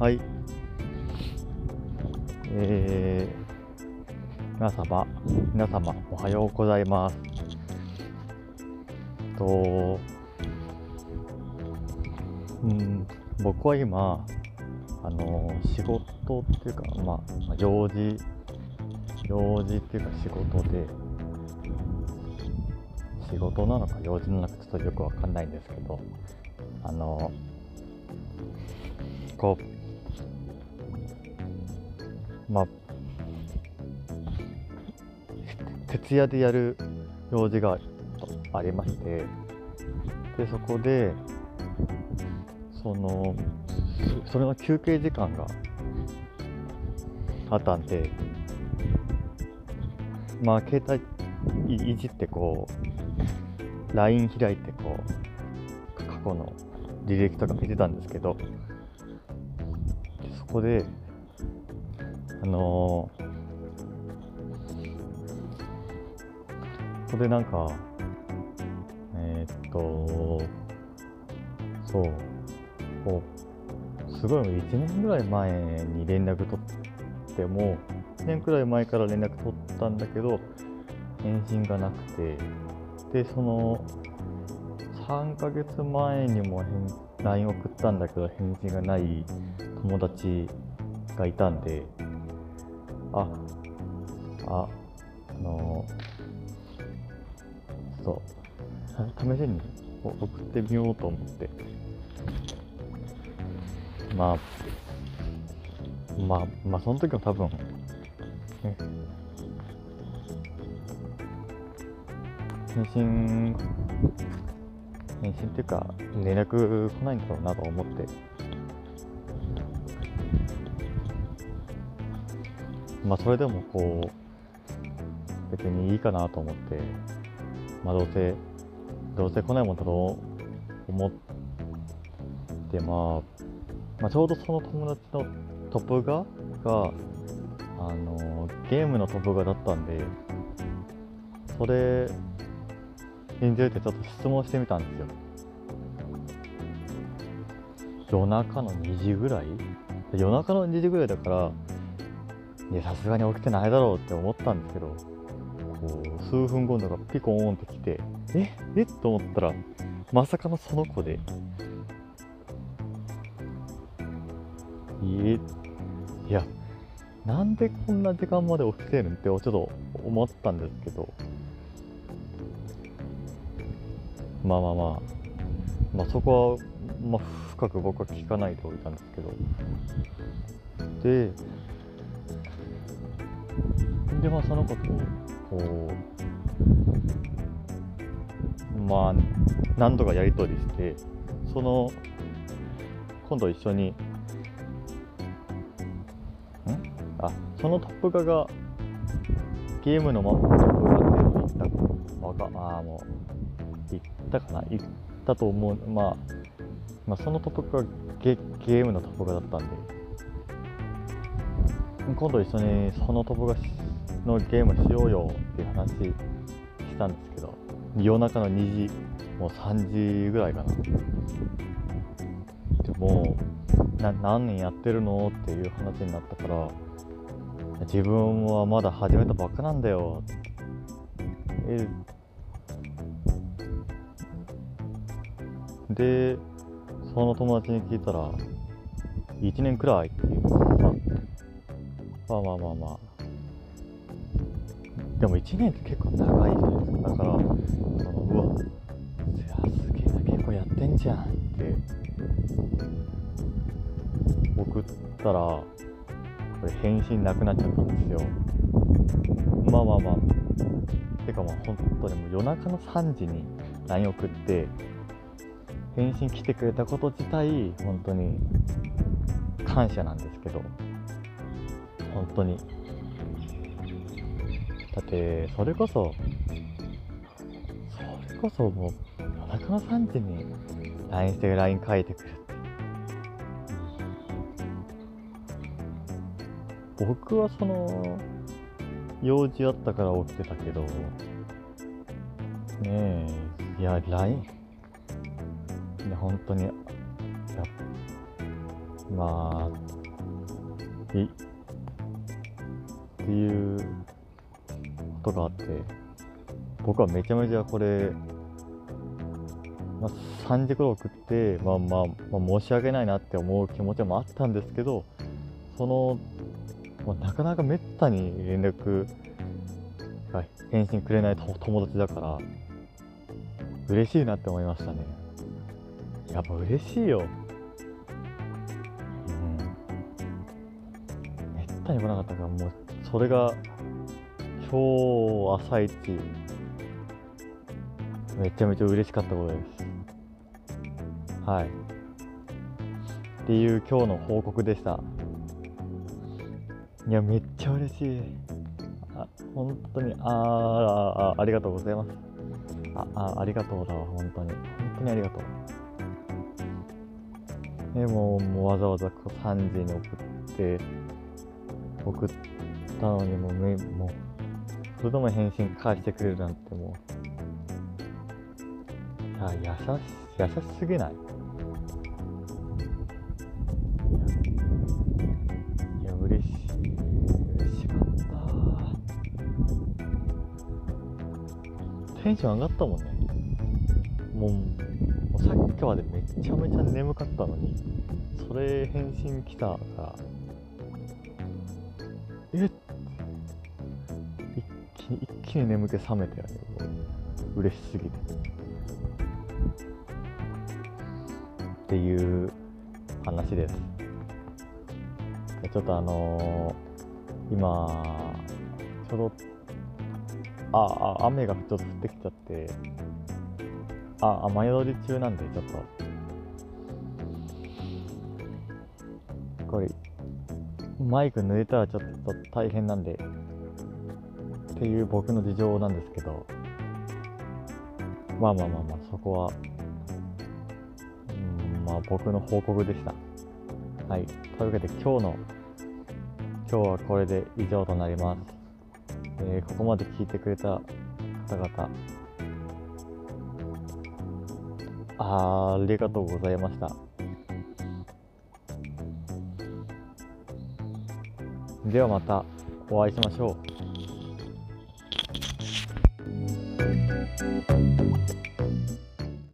はい。えー、皆様、皆様、おはようございます。と、うん、僕は今、あの、仕事っていうか、まあ、用事、用事っていうか仕事で、仕事なのか用事なのかちょっとよくわかんないんですけど、あの、こう、まあ、徹夜でやる用事がありまして、で、そこで、その、それの休憩時間があったんで、まあ、携帯いいじってこう、LINE 開いてこう、過去の履歴とか見てたんですけど、そこで、あのーそこでなんか、えーっと、そう、こう、すごい1年ぐらい前に連絡取っても、1年くらい前から連絡取ったんだけど、返信がなくて、で、その、3ヶ月前にも LINE 送ったんだけど、返信がない友達がいたんで、あ、あ、あのそう、試しに送ってみようと思って、まあ、まあ、まあ、その時も多分、ね、返信、返信っていうか、連絡来ないんだろうなと思って、まあ、それでもこう、別にいいかなと思って、まあ、どうせ、どうせ来ないもんだろう思って、まあ、まあ、ちょうどその友達のトップ画が、あのゲームのトップ画だったんで、それについてちょっと質問してみたんですよ。夜中の2時ぐらい？夜中の2時ぐらいだから、いや、さすがに起きてないだろうって思ったんですけど、こう、数分後とかピコーンってきて、え？え？と思ったら、まさかのその子で、いえ、いや、なんでこんな時間まで起きてるんってちょっと思ったんですけど、まあまあまあ、まあそこは、まあ深く僕は聞かないでおいたんですけど、で、でまあその子と、こう、まあ、何度かやり取りして、その、今度一緒に、ん？あ、そのトップ画が、ゲームのマトップ画っていうのに行ったわか、ああ、もう、行ったかな？行ったと思う。まあ、まあ、そのトップ画がゲゲームのトップ画だったんで、今度一緒にそのトップ画のゲームしようよっていう話したんですけど、夜中の2時、もう3時ぐらいかな。でもう、な何年やってるのっていう話になったから、自分はまだ始めたばっかなんだよ。えで、その友達に聞いたら、1年くらいっていうまあまあまあまあ。でも1年って結構長いじゃないですか。だから、そのうわ、いやすげえな、結構やってんじゃんって送ったら、これ返信なくなっちゃったんですよ。まあまあまあ。てかもう本当にもう夜中の3時に LINE 送って、返信来てくれたこと自体、本当に感謝なんですけど、本当に。だって、それこそ、それこそもう夜中の3時に LINE して LINE 書いてくるて。僕はその、用事あったから起きてたけど、ねえ、いや、LINE、いや、本当に、やまあいっていうことがあって僕はめちゃめちゃこれ、まあ、3時頃送って、まあまあ、まあ、申し訳ないなって思う気持ちもあったんですけどその、まあなかなかめったに連絡返信くれない友達だから嬉しいなって思いましたね。やっぱ嬉しいよ。うん。めったに来なかったからもうそれが今日朝一めちゃめちゃ嬉しかったことです。はい。っていう今日の報告でした。いやめっちゃ嬉しい。あ本当にああありがとうございます。ああありがとうだわ本当に。本当にありがとう。でももうわざわざ3時に送って送ってたのにもうめもうそれでも返信返してくれるなんてもういや優し優しすぎない？いや嬉しい。嬉しかった。テンション上がったもんね。もうもうさっきまでめちゃめちゃ眠かったのにそれ返信来たからえっ？に一気に眠気覚めたよねもう嬉しすぎて。っていう話です。でちょっとあのー今ちょうどああ雨がちょっと降ってきちゃってあ雨宿り中なんでちょっと。これマイク抜いたらちょっと大変なんでっていう僕の事情なんですけどまあまあまあまあそこはうんまあ僕の報告でした。はい。というわけで今日の今日はこれで以上となります、えーここまで聞いてくれた方々あありがとうございました。ではまたお会いしましょう。Thank you.